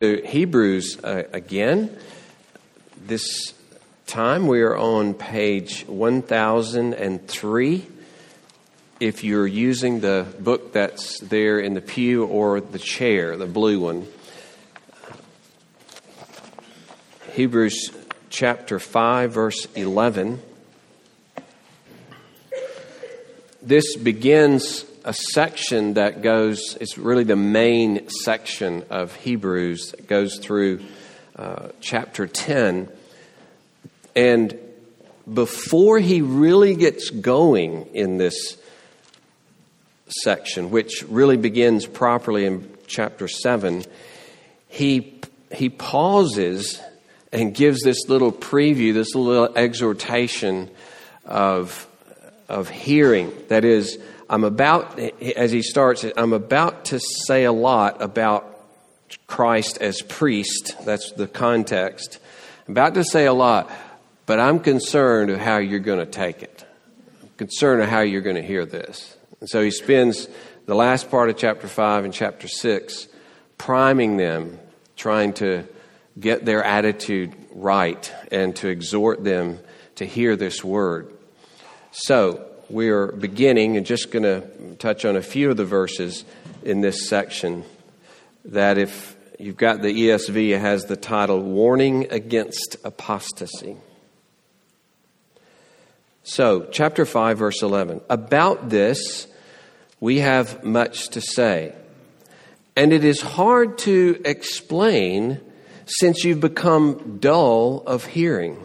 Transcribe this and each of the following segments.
Hebrews uh, again. This time we are on page 1003. If you're using the book that's there in the pew or the chair, the blue one, Hebrews chapter 5, verse 11. This begins a section that goes, it's really the main section of Hebrews that goes through uh, chapter 10. And before he really gets going in this section, which really begins properly in chapter 7, he, he pauses and gives this little preview, this little exhortation of, of hearing. That is, I'm about, as he starts, I'm about to say a lot about Christ as priest. That's the context. I'm about to say a lot, but I'm concerned of how you're going to take it. I'm concerned of how you're going to hear this. And so he spends the last part of chapter 5 and chapter 6 priming them, trying to get their attitude right and to exhort them to hear this word. So, we are beginning and just going to touch on a few of the verses in this section that if you've got the ESV, it has the title Warning Against Apostasy. So, chapter 5, verse 11. About this, we have much to say. And it is hard to explain since you've become dull of hearing.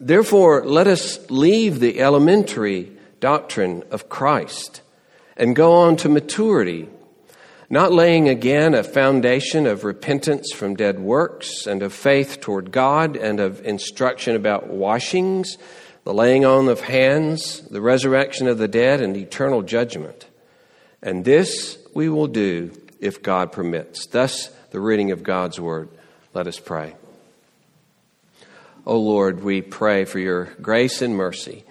Therefore, let us leave the elementary doctrine of Christ and go on to maturity, not laying again a foundation of repentance from dead works and of faith toward God and of instruction about washings, the laying on of hands, the resurrection of the dead, and eternal judgment. And this we will do if God permits. Thus, the reading of God's word. Let us pray. O Lord, we pray for your grace and mercy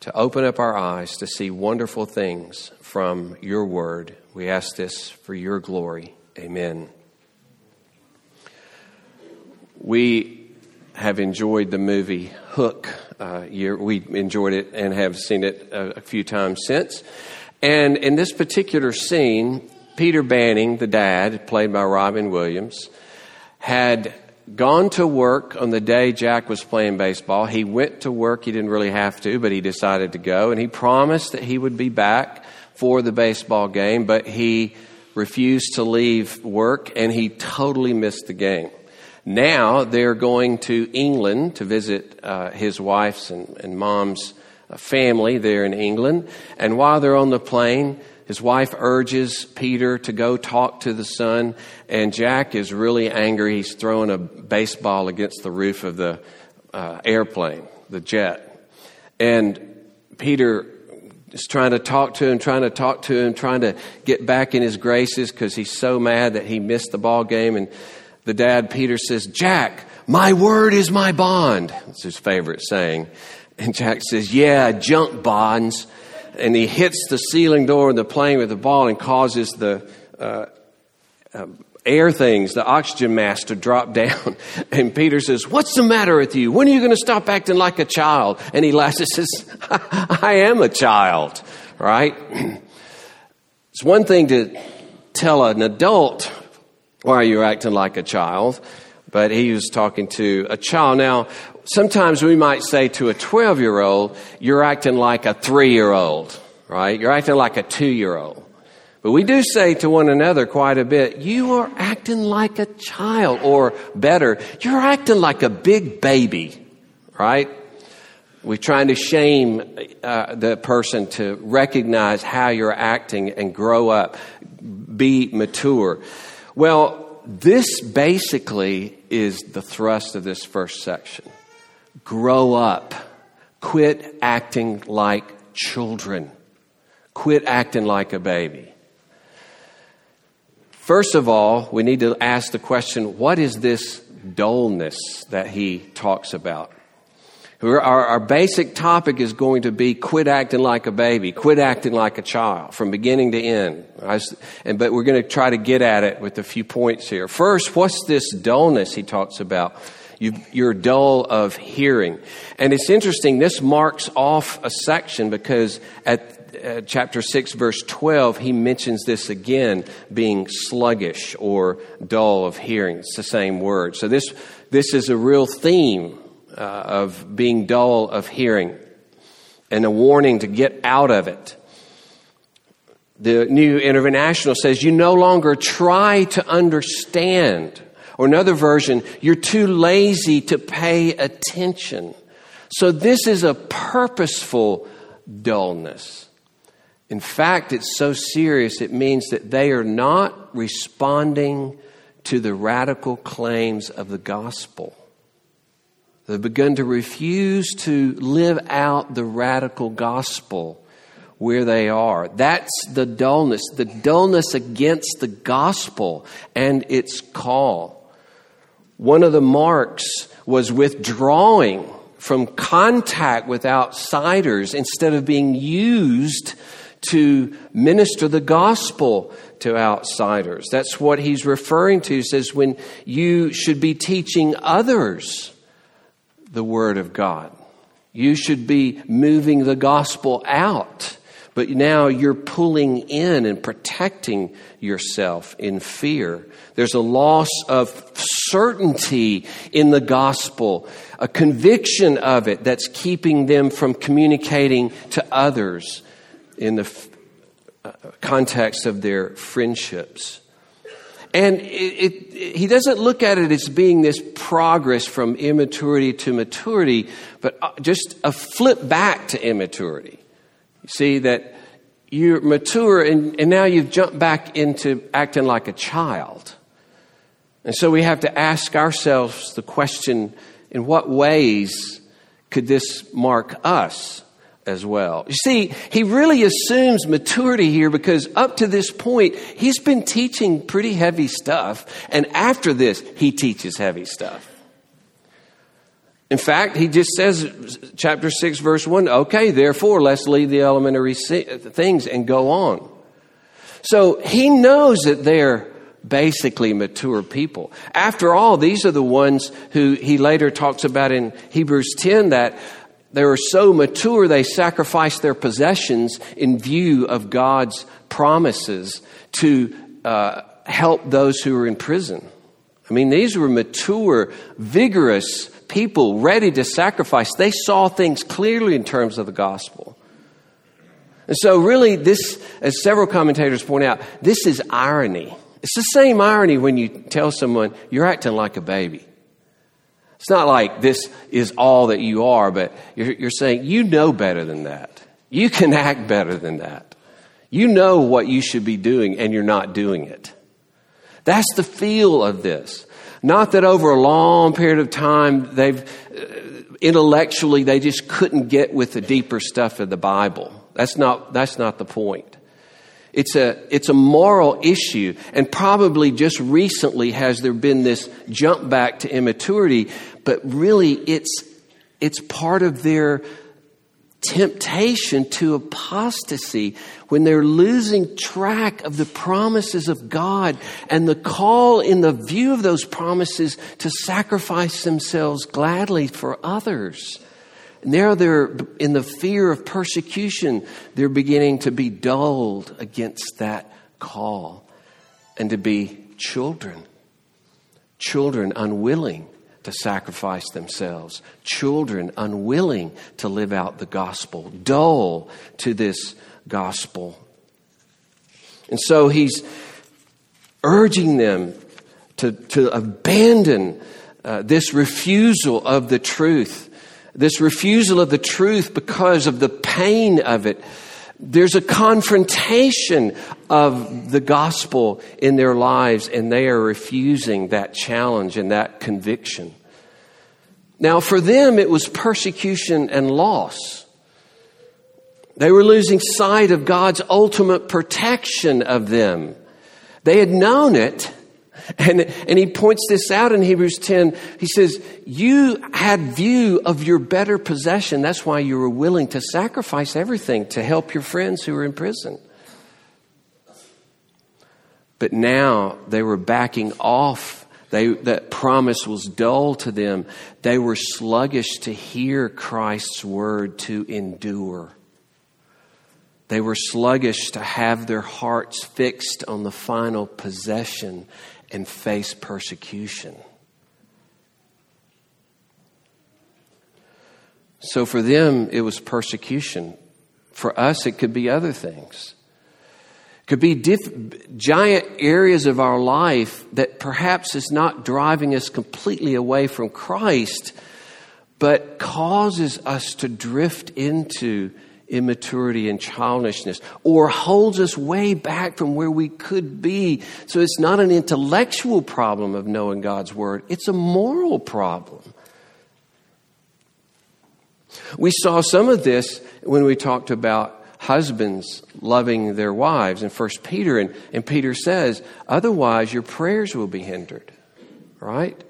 to open up our eyes to see wonderful things from your word. We ask this for your glory. Amen. We have enjoyed the movie Hook. Uh, we enjoyed it and have seen it a, a few times since. And in this particular scene, Peter Banning, the dad, played by Robin Williams, had gone to work on the day Jack was playing baseball. He went to work. He didn't really have to, but he decided to go. And he promised that he would be back for the baseball game, but he refused to leave work and he totally missed the game. Now they're going to England to visit uh, his wife's and, and mom's uh, family there in England. And while they're on the plane, his wife urges Peter to go talk to the son, and Jack is really angry. He's throwing a baseball against the roof of the uh, airplane, the jet. And Peter is trying to talk to him, trying to talk to him, trying to get back in his graces because he's so mad that he missed the ball game. And the dad, Peter, says, Jack, my word is my bond. That's his favorite saying. And Jack says, Yeah, junk bonds and he hits the ceiling door and the plane with the ball and causes the uh, uh, air things, the oxygen mask to drop down. And Peter says, What's the matter with you? When are you going to stop acting like a child? And he laughs and says, I am a child, right? It's one thing to tell an adult why you're acting like a child, but he was talking to a child. Now, sometimes we might say to a 12 year old, you're acting like a three year old, right? You're acting like a two year old. But we do say to one another quite a bit, you are acting like a child, or better, you're acting like a big baby, right? We're trying to shame uh, the person to recognize how you're acting and grow up, be mature. Well, this basically is the thrust of this first section. Grow up. Quit acting like children. Quit acting like a baby. First of all, we need to ask the question what is this dullness that he talks about? Our, our, basic topic is going to be quit acting like a baby, quit acting like a child from beginning to end. Was, and, but we're going to try to get at it with a few points here. First, what's this dullness he talks about? You, are dull of hearing. And it's interesting, this marks off a section because at uh, chapter 6, verse 12, he mentions this again being sluggish or dull of hearing. It's the same word. So this, this is a real theme uh, of being dull of hearing and a warning to get out of it. The New International says you no longer try to understand. Or another version, you're too lazy to pay attention. So this is a purposeful dullness. In fact, it's so serious, it means that they are not responding to the radical claims of the gospel. They've begun to refuse to live out the radical gospel where they are. That's the dullness, the dullness against the gospel and its call. One of the marks was withdrawing from contact with outsiders instead of being used to minister the gospel to outsiders. That's what he's referring to. He says when you should be teaching others the Word of God. You should be moving the gospel out, but now you're pulling in and protecting yourself in fear. There's a loss of certainty in the gospel, a conviction of it that's keeping them from communicating to others in the uh, context of their friendships. And it, it, he doesn't look at it as being this progress from immaturity to maturity, but uh, just a flip back to immaturity. You see that you're mature and, and now you've jumped back into acting like a child. And so we have to ask ourselves the question in what ways could this mark us? as well. You see, he really assumes maturity here because up to this point, he's been teaching pretty heavy stuff, and after this, he teaches heavy stuff. In fact, he just says, chapter 6, verse 1, okay, therefore, let's leave the elementary things and go on. So he knows that they're basically mature people. After all, these are the ones who he later talks about in Hebrews 10 that they were so mature, they sacrificed their possessions in view of God's promises to uh, help those who were in prison. I mean, these were mature, vigorous people ready to sacrifice. They saw things clearly in terms of the gospel. And so, really, this, as several commentators point out, this is irony. It's the same irony when you tell someone you're acting like a baby. It's not like this is all that you are, but you're, you're saying you know better than that. You can act better than that. You know what you should be doing and you're not doing it. That's the feel of this. Not that over a long period of time they've uh, intellectually they just couldn't get with the deeper stuff of the Bible. That's not that's not the point. It's a, it's a moral issue, and probably just recently has there been this jump back to immaturity, but really it's, it's part of their temptation to apostasy when they're losing track of the promises of God and the call in the view of those promises to sacrifice themselves gladly for others. Now they're in the fear of persecution, they're beginning to be dulled against that call and to be children. Children unwilling to sacrifice themselves, children unwilling to live out the gospel, dull to this gospel. And so he's urging them to, to abandon uh, this refusal of the truth this refusal of the truth because of the pain of it There's a confrontation of the gospel in their lives, and they are refusing that challenge and that conviction. Now, for them, it was persecution and loss. They were losing sight of God's ultimate protection of them. They had known it. And, and he points this out in Hebrews 10. He says, You had view of your better possession. That's why you were willing to sacrifice everything to help your friends who were in prison. But now they were backing off. They, that promise was dull to them. They were sluggish to hear Christ's word to endure. They were sluggish to have their hearts fixed on the final possession and face persecution. So for them, it was persecution. For us, it could be other things. It could be diff- giant areas of our life that perhaps is not driving us completely away from Christ, but causes us to drift into immaturity and childishness or holds us way back from where we could be. So it's not an intellectual problem of knowing God's word, it's a moral problem. We saw some of this when we talked about husbands loving their wives in First Peter, and, and Peter says, otherwise your prayers will be hindered, right?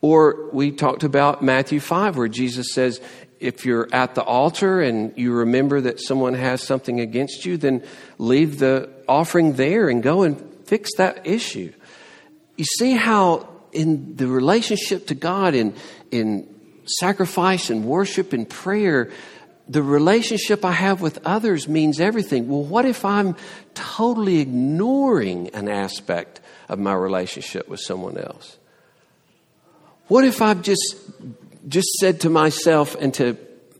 Or we talked about Matthew 5, where Jesus says, if you're at the altar and you remember that someone has something against you, then leave the offering there and go and fix that issue. You see how in the relationship to God, in, in sacrifice and worship and prayer, the relationship I have with others means everything. Well, what if I'm totally ignoring an aspect of my relationship with someone else? What if I've just just said to myself and to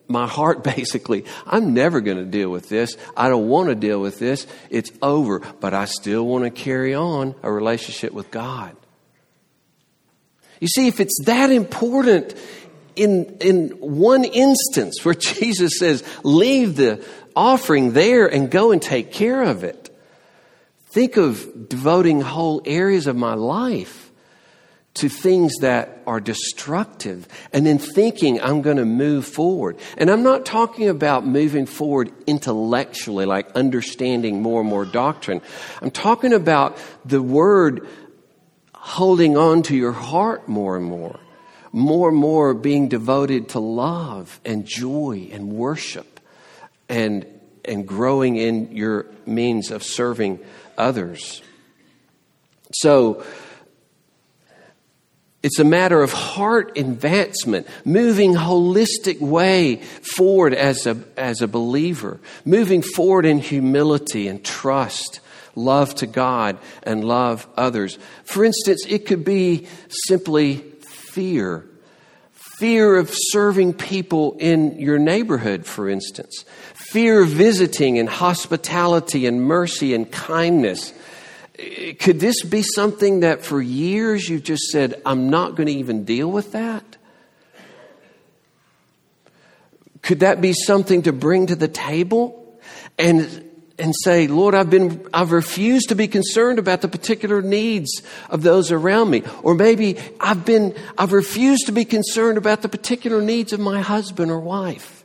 my heart basically, I'm never going to deal with this. I don't want to deal with this. It's over. But I still want to carry on a relationship with God. You see, if it's that important in, in one instance where Jesus says, leave the offering there and go and take care of it, think of devoting whole areas of my life to things that are destructive and then thinking I'm going to move forward. And I'm not talking about moving forward intellectually, like understanding more and more doctrine. I'm talking about the word holding on to your heart more and more, more and more being devoted to love and joy and worship and, and growing in your means of serving others. So, it's a matter of heart advancement, moving holistic way forward as a, as a believer, moving forward in humility and trust, love to God and love others. For instance, it could be simply fear. Fear of serving people in your neighborhood, for instance. Fear of visiting and hospitality and mercy and kindness could this be something that for years you've just said, I'm not going to even deal with that? Could that be something to bring to the table and and say, Lord, I've been I've refused to be concerned about the particular needs of those around me. Or maybe I've been I've refused to be concerned about the particular needs of my husband or wife.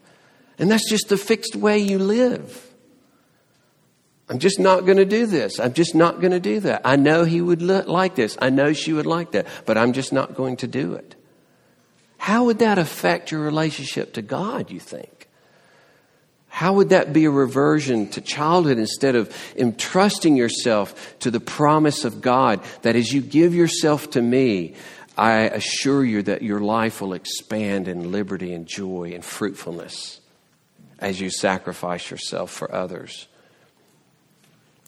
And that's just the fixed way you live. I'm just not going to do this. I'm just not going to do that. I know he would look like this. I know she would like that, but I'm just not going to do it. How would that affect your relationship to God, you think? How would that be a reversion to childhood instead of entrusting yourself to the promise of God that as you give yourself to me, I assure you that your life will expand in liberty and joy and fruitfulness as you sacrifice yourself for others?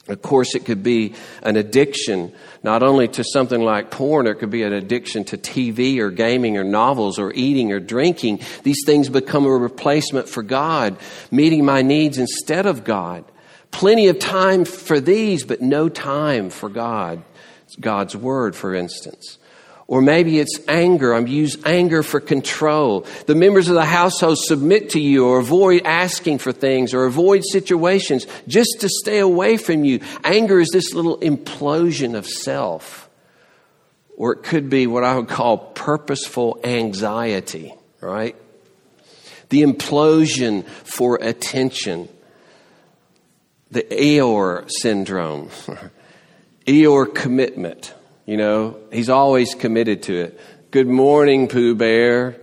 Of course, it could be an addiction, not only to something like porn, it could be an addiction to TV or gaming or novels or eating or drinking. These things become a replacement for God, meeting my needs instead of God. Plenty of time for these, but no time for God. God's Word, for instance. Or maybe it's anger. I'm use anger for control. The members of the household submit to you or avoid asking for things or avoid situations just to stay away from you. Anger is this little implosion of self. Or it could be what I would call purposeful anxiety, right? The implosion for attention. The Eeyore syndrome. Eeyore commitment you know, he's always committed to it. Good morning, Pooh Bear.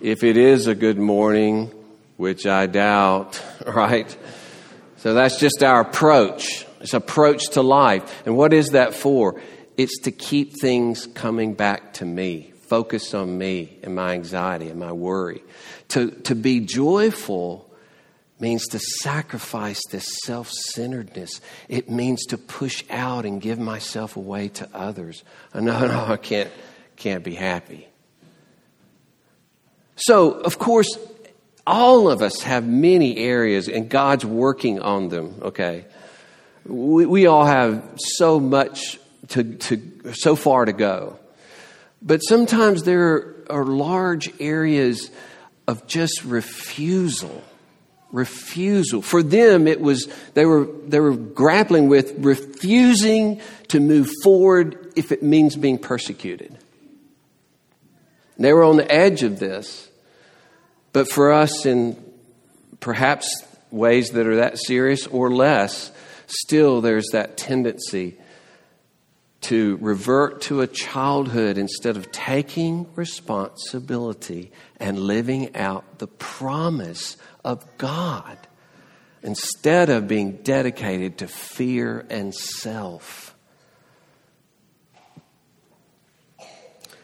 If it is a good morning, which I doubt, right? So that's just our approach. It's approach to life. And what is that for? It's to keep things coming back to me, focus on me and my anxiety and my worry. To, to be joyful means to sacrifice this self centeredness. It means to push out and give myself away to others. Oh, no, no, I can't, can't be happy. So, of course, all of us have many areas, and God's working on them, okay? We, we all have so much to, to, so far to go. But sometimes there are large areas of just refusal refusal. For them, it was, they were, they were grappling with refusing to move forward if it means being persecuted. They were on the edge of this. But for us, in perhaps ways that are that serious or less, still there's that tendency to revert to a childhood instead of taking responsibility and living out the promise of God instead of being dedicated to fear and self.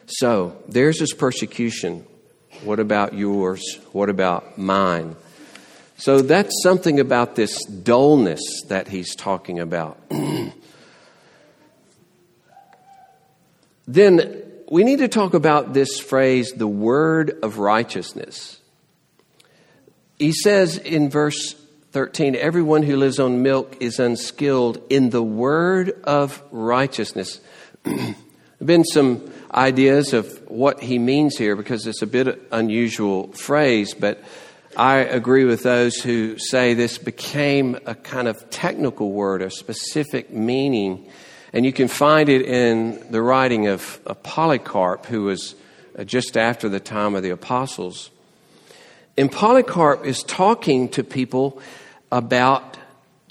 So, there's this persecution. What about yours? What about mine? So, that's something about this dullness that he's talking about. then we need to talk about this phrase, the word of righteousness. He says in verse 13, everyone who lives on milk is unskilled in the word of righteousness. there have been some ideas of what he means here because it's a bit unusual phrase, but I agree with those who say this became a kind of technical word, a specific meaning. And you can find it in the writing of, of Polycarp, who was uh, just after the time of the apostles. And Polycarp is talking to people about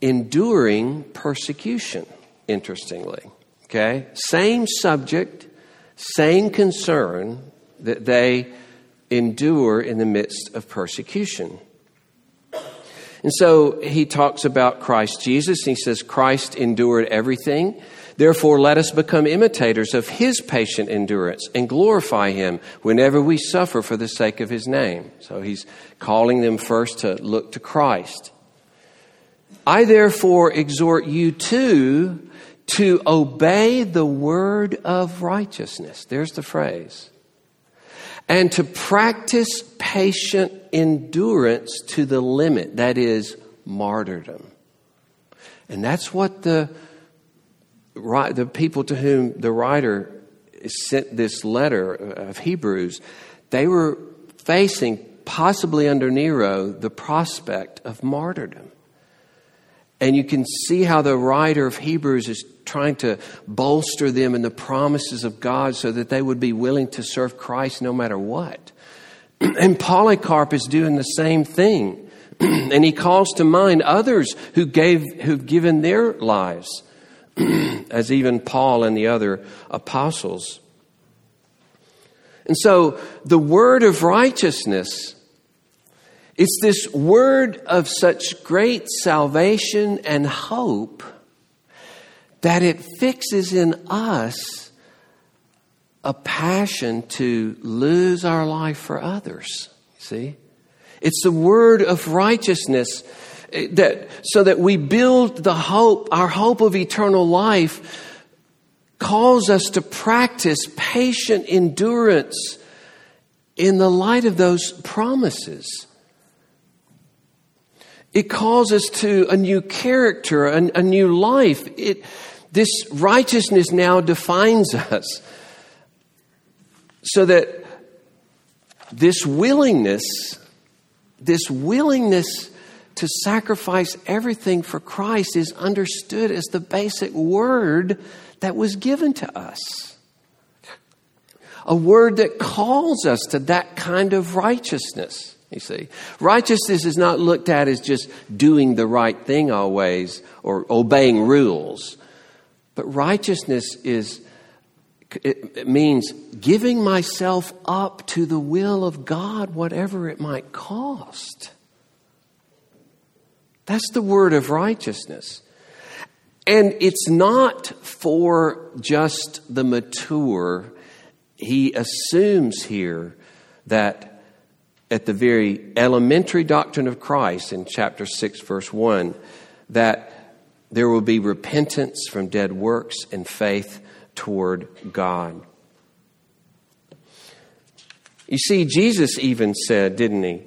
enduring persecution, interestingly. Okay? Same subject, same concern that they endure in the midst of persecution. And so he talks about Christ Jesus. He says, Christ endured everything. Therefore, let us become imitators of his patient endurance and glorify him whenever we suffer for the sake of his name. So he's calling them first to look to Christ. I therefore exhort you too to obey the word of righteousness. There's the phrase. And to practice patient endurance to the limit, that is, martyrdom. And that's what the the people to whom the writer sent this letter of Hebrews, they were facing, possibly under Nero, the prospect of martyrdom. And you can see how the writer of Hebrews is trying to bolster them in the promises of God so that they would be willing to serve Christ no matter what. And Polycarp is doing the same thing. and he calls to mind others who gave, who've given their lives as even Paul and the other apostles. And so the word of righteousness it's this word of such great salvation and hope that it fixes in us a passion to lose our life for others. See? It's the word of righteousness that so that we build the hope, our hope of eternal life calls us to practice patient endurance in the light of those promises. It calls us to a new character, a, a new life. It, this righteousness now defines us. So that this willingness, this willingness to sacrifice everything for Christ is understood as the basic word that was given to us. A word that calls us to that kind of righteousness. You see, righteousness is not looked at as just doing the right thing always or obeying rules, but righteousness is it means giving myself up to the will of God, whatever it might cost. That's the word of righteousness. And it's not for just the mature. He assumes here that at the very elementary doctrine of Christ in chapter 6, verse 1, that there will be repentance from dead works and faith toward God. You see, Jesus even said, didn't he?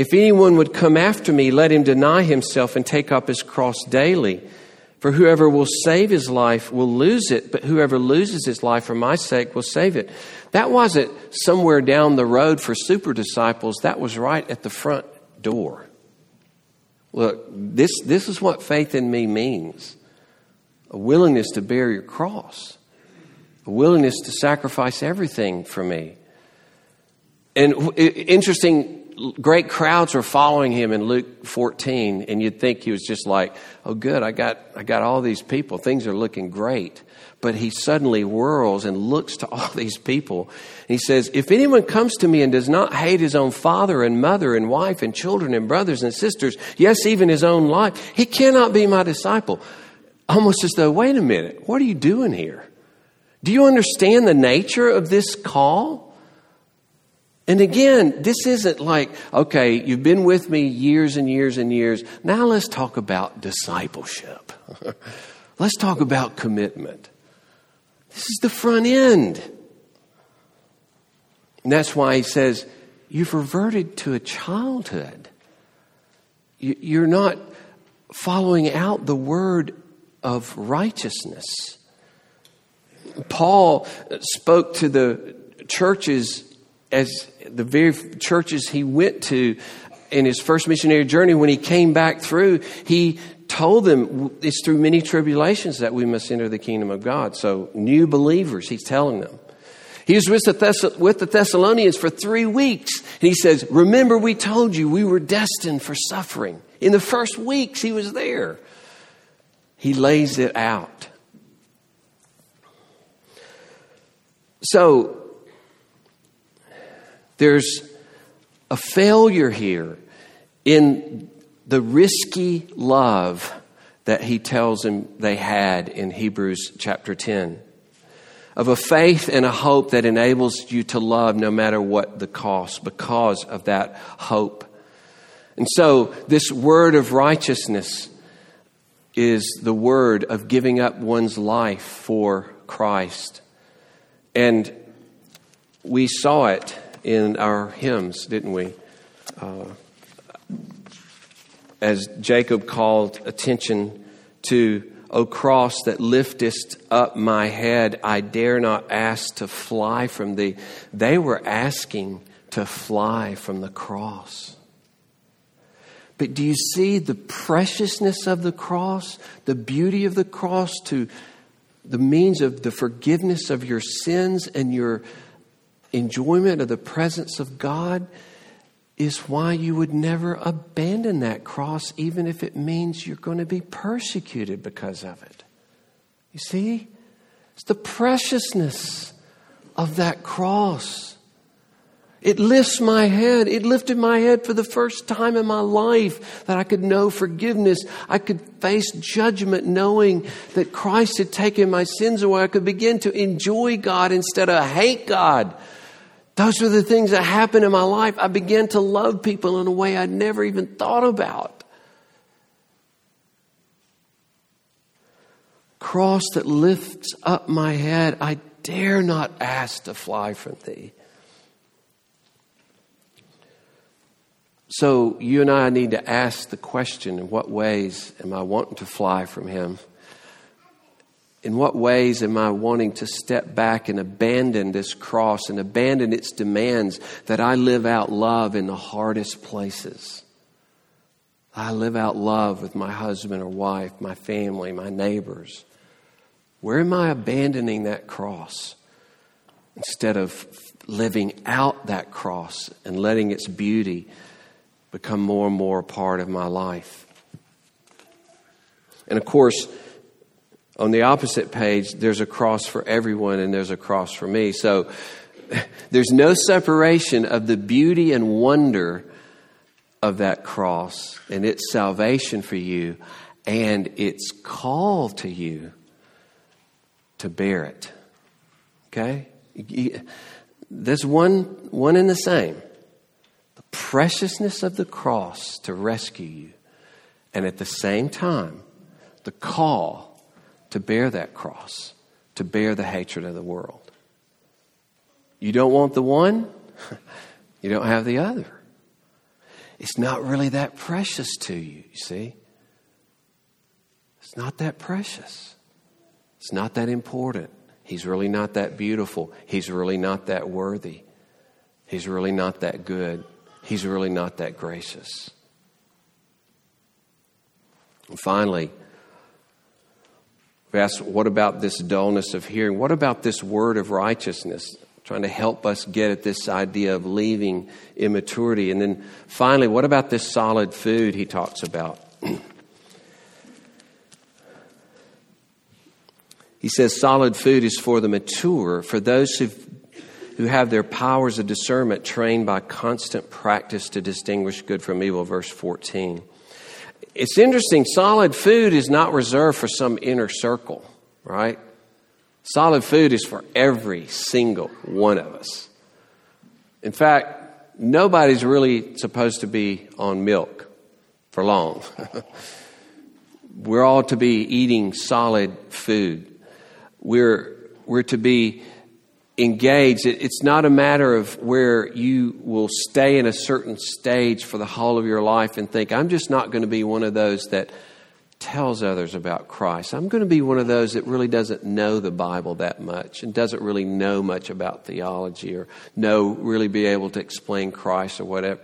If anyone would come after me, let him deny himself and take up his cross daily. For whoever will save his life will lose it, but whoever loses his life for my sake will save it. That wasn't somewhere down the road for super disciples, that was right at the front door. Look, this, this is what faith in me means a willingness to bear your cross, a willingness to sacrifice everything for me. And interesting, great crowds were following him in Luke 14, and you'd think he was just like, "Oh, good, I got, I got all these people. Things are looking great." But he suddenly whirls and looks to all these people. He says, "If anyone comes to me and does not hate his own father and mother and wife and children and brothers and sisters, yes, even his own life, he cannot be my disciple." Almost as though, wait a minute, what are you doing here? Do you understand the nature of this call? And again, this isn't like, okay, you've been with me years and years and years. Now let's talk about discipleship. let's talk about commitment. This is the front end. And that's why he says, you've reverted to a childhood. You're not following out the word of righteousness. Paul spoke to the churches as the very churches he went to in his first missionary journey, when he came back through, he told them it's through many tribulations that we must enter the kingdom of God. So, new believers, he's telling them. He was with the, Thess- with the Thessalonians for three weeks, and he says, Remember, we told you we were destined for suffering. In the first weeks, he was there. He lays it out. So, there's a failure here in the risky love that he tells them they had in Hebrews chapter 10. Of a faith and a hope that enables you to love no matter what the cost because of that hope. And so, this word of righteousness is the word of giving up one's life for Christ. And we saw it in our hymns, didn't we? Uh, as Jacob called attention to, O cross that liftest up my head, I dare not ask to fly from thee. They were asking to fly from the cross. But do you see the preciousness of the cross, the beauty of the cross to the means of the forgiveness of your sins and your enjoyment of the presence of God is why you would never abandon that cross, even if it means you're going to be persecuted because of it. You see? It's the preciousness of that cross. It lifts my head. It lifted my head for the first time in my life that I could know forgiveness. I could face judgment knowing that Christ had taken my sins away. I could begin to enjoy God instead of hate God. Those are the things that happened in my life. I began to love people in a way I'd never even thought about. Cross that lifts up my head, I dare not ask to fly from thee. So, you and I need to ask the question in what ways am I wanting to fly from him? In what ways am I wanting to step back and abandon this cross and abandon its demands that I live out love in the hardest places? I live out love with my husband or wife, my family, my neighbors. Where am I abandoning that cross instead of living out that cross and letting its beauty become more and more a part of my life? And of course, on the opposite page, there's a cross for everyone and there's a cross for me. So there's no separation of the beauty and wonder of that cross and its salvation for you and its call to you to bear it. Okay? There's one, one and the same. The preciousness of the cross to rescue you, and at the same time, the call to bear that cross, to bear the hatred of the world. You don't want the one, you don't have the other. It's not really that precious to you, you see. It's not that precious. It's not that important. He's really not that beautiful. He's really not that worthy. He's really not that good. He's really not that gracious. And finally, we ask, what about this dullness of hearing? What about this word of righteousness? Trying to help us get at this idea of leaving immaturity. And then finally, what about this solid food he talks about? he says solid food is for the mature, for those who who have their powers of discernment trained by constant practice to distinguish good from evil, verse 14 it's interesting, solid food is not reserved for some inner circle, right? Solid food is for every single one of us. In fact, nobody's really supposed to be on milk for long. we're all to be eating solid food. We're, we're to be engaged. It's not a matter of where you will stay in a certain stage for the whole of your life and think, I'm just not going to be one of those that tells others about Christ. I'm going to be one of those that really doesn't know the Bible that much and doesn't really know much about theology or know, really be able to explain Christ or whatever.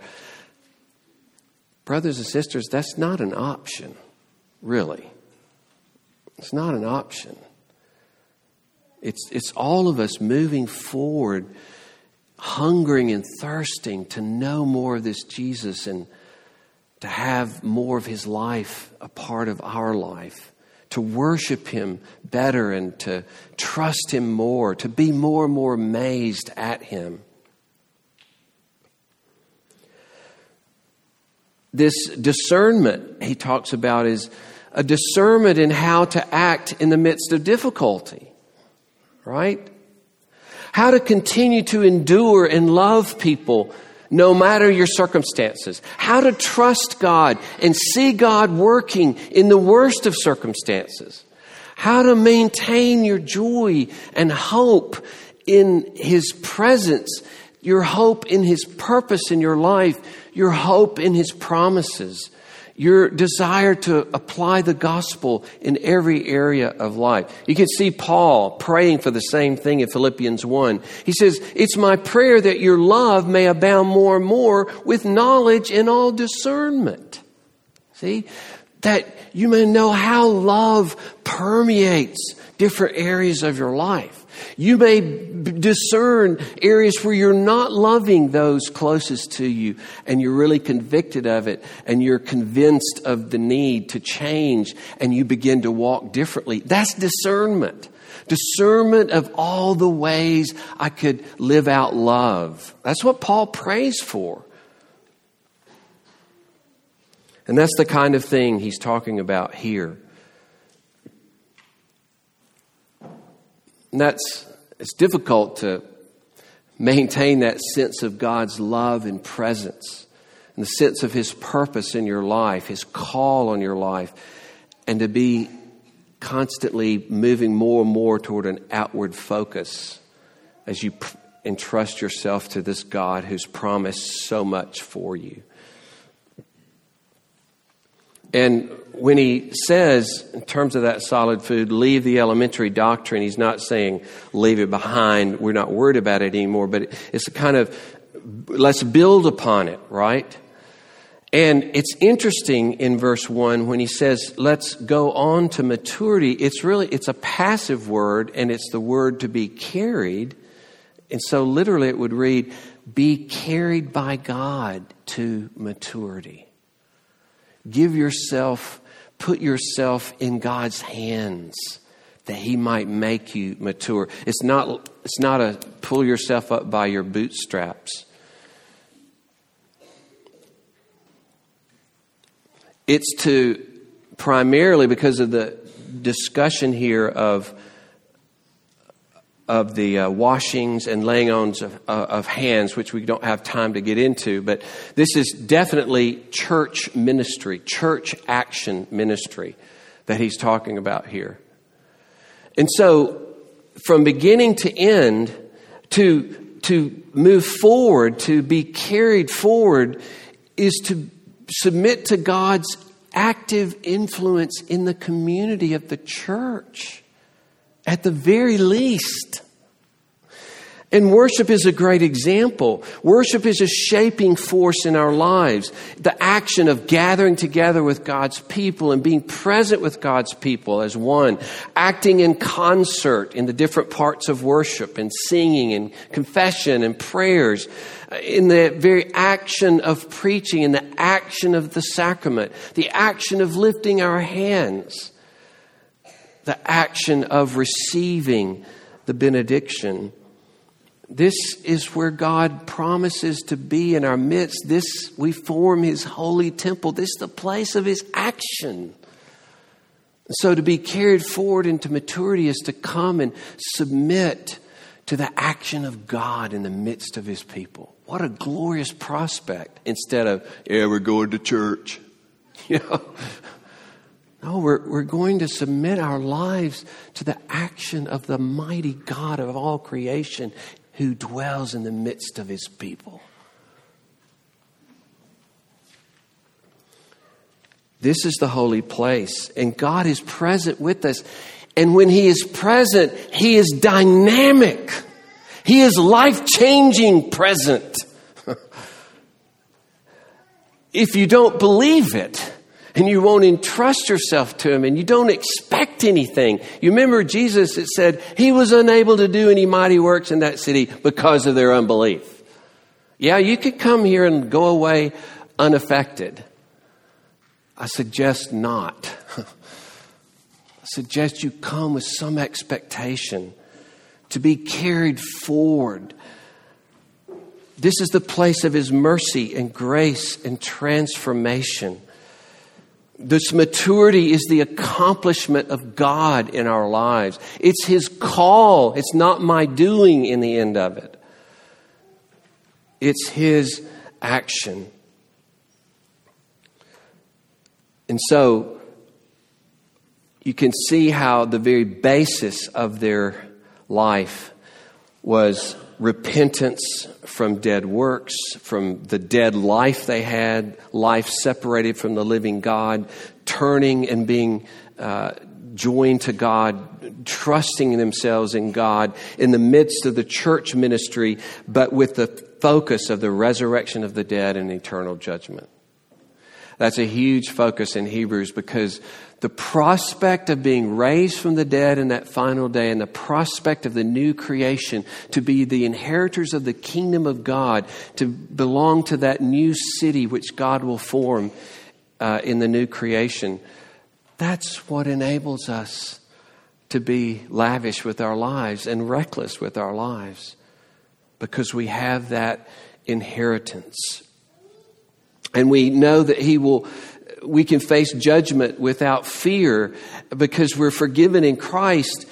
Brothers and sisters, that's not an option, really. It's not an option. It's, it's all of us moving forward, hungering and thirsting to know more of this Jesus and to have more of his life a part of our life, to worship him better and to trust him more, to be more and more amazed at him. This discernment he talks about is a discernment in how to act in the midst of difficulty right? How to continue to endure and love people no matter your circumstances. How to trust God and see God working in the worst of circumstances. How to maintain your joy and hope in His presence, your hope in His purpose in your life, your hope in His promises your desire to apply the gospel in every area of life. You can see Paul praying for the same thing in Philippians 1. He says, It's my prayer that your love may abound more and more with knowledge and all discernment. See? That you may know how love permeates different areas of your life. You may discern areas where you're not loving those closest to you and you're really convicted of it and you're convinced of the need to change and you begin to walk differently. That's discernment. Discernment of all the ways I could live out love. That's what Paul prays for. And that's the kind of thing he's talking about here. And that's, it's difficult to maintain that sense of God's love and presence and the sense of His purpose in your life, His call on your life, and to be constantly moving more and more toward an outward focus as you entrust yourself to this God who's promised so much for you. And when he says, in terms of that solid food, leave the elementary doctrine, he's not saying leave it behind. We're not worried about it anymore, but it's a kind of let's build upon it, right? And it's interesting in verse 1 when he says, let's go on to maturity. It's really, it's a passive word and it's the word to be carried. And so literally it would read, be carried by God to maturity. Give yourself, put yourself in God's hands that he might make you mature. It's not, it's not a pull yourself up by your bootstraps. It's to primarily because of the discussion here of of the uh, washings and laying on of, uh, of, hands, which we don't have time to get into, but this is definitely church ministry, church action ministry that he's talking about here. And so, from beginning to end, to, to move forward, to be carried forward, is to submit to God's active influence in the community of the church, at the very least. And worship is a great example. Worship is a shaping force in our lives. The action of gathering together with God's people and being present with God's people as one, acting in concert in the different parts of worship and singing and confession and prayers, in the very action of preaching, in the action of the sacrament, the action of lifting our hands, the action of receiving the benediction. This is where God promises to be in our midst. This, we form His holy temple. This is the place of His action. So to be carried forward into maturity is to come and submit to the action of God in the midst of His people. What a glorious prospect instead of, yeah, we're going to church. You know? No, we're, we're going to submit our lives to the action of the mighty God of all creation who dwells in the midst of his people. This is the holy place, and God is present with us. And when He is present, He is dynamic. He is life changing present. if you don't believe it, and you won't entrust yourself to him and you don't expect anything. You remember Jesus, it said he was unable to do any mighty works in that city because of their unbelief. Yeah, you could come here and go away unaffected. I suggest not. I suggest you come with some expectation to be carried forward. This is the place of His mercy and grace and transformation. This maturity is the accomplishment of God in our lives. It's His call. It's not my doing in the end of it. It's His action. And so, you can see how the very basis of their life was repentance from dead works, from the dead life they had, life separated from the living God, turning and being uh, joined to God, trusting themselves in God in the midst of the church ministry, but with the focus of the resurrection of the dead and eternal judgment. That's a huge focus in Hebrews because the prospect of being raised from the dead in that final day and the prospect of the new creation to be the inheritors of the kingdom of God, to belong to that new city which God will form uh, in the new creation, that's what enables us to be lavish with our lives and reckless with our lives because we have that inheritance. And we know that He will we can face judgment without fear because we're forgiven in Christ.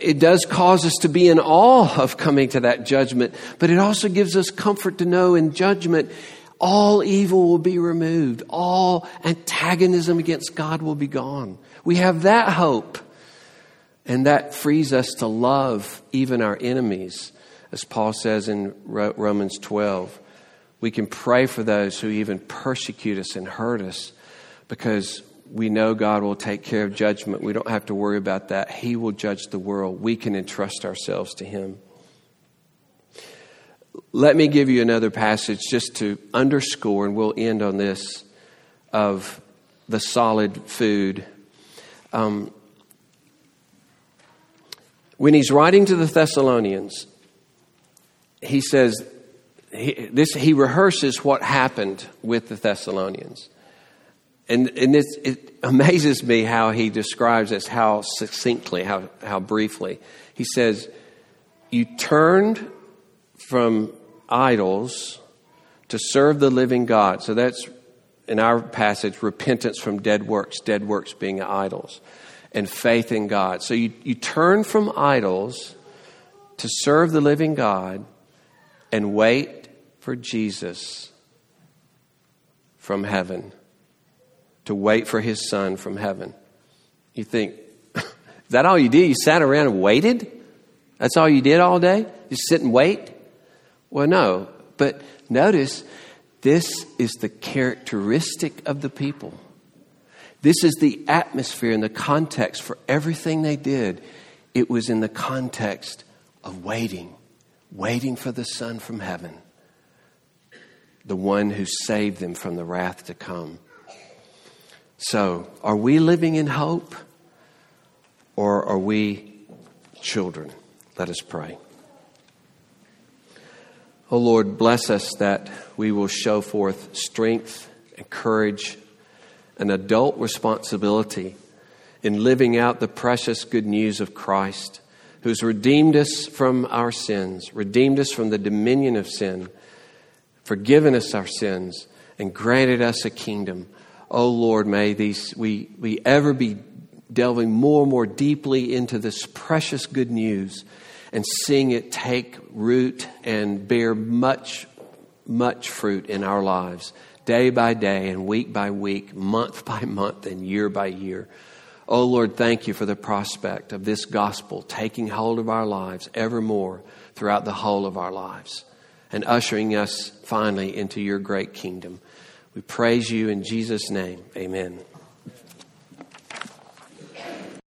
It does cause us to be in awe of coming to that judgment, but it also gives us comfort to know in judgment, all evil will be removed. All antagonism against God will be gone. We have that hope. And that frees us to love even our enemies, as Paul says in Romans 12. We can pray for those who even persecute us and hurt us because we know God will take care of judgment. We don't have to worry about that. He will judge the world. We can entrust ourselves to Him. Let me give you another passage just to underscore, and we'll end on this of the solid food. Um, when he's writing to the Thessalonians, he says, he, this, he rehearses what happened with the Thessalonians. And, and it amazes me how he describes this, how succinctly, how, how briefly. He says, You turned from idols to serve the living God. So that's in our passage repentance from dead works, dead works being idols, and faith in God. So you, you turn from idols to serve the living God and wait for Jesus from heaven to wait for his son from heaven. You think, is that all you did? You sat around and waited? That's all you did all day? Just sit and wait? Well, no. But notice, this is the characteristic of the people. This is the atmosphere and the context for everything they did. It was in the context of waiting, waiting for the Son from heaven, the one who saved them from the wrath to come. So, are we living in hope or are we children? Let us pray. Oh Lord, bless us that we will show forth strength and courage, an adult responsibility in living out the precious good news of Christ, who's redeemed us from our sins, redeemed us from the dominion of sin, forgiven us our sins, and granted us a kingdom oh Lord, may these, we, we ever be delving more and more deeply into this precious good news and seeing it take root and bear much, much fruit in our lives, day by day and week by week, month by month, and year by year. Oh Lord, thank you for the prospect of this gospel taking hold of our lives evermore throughout the whole of our lives and ushering us finally into your great kingdom. We praise you in Jesus' name. Amen.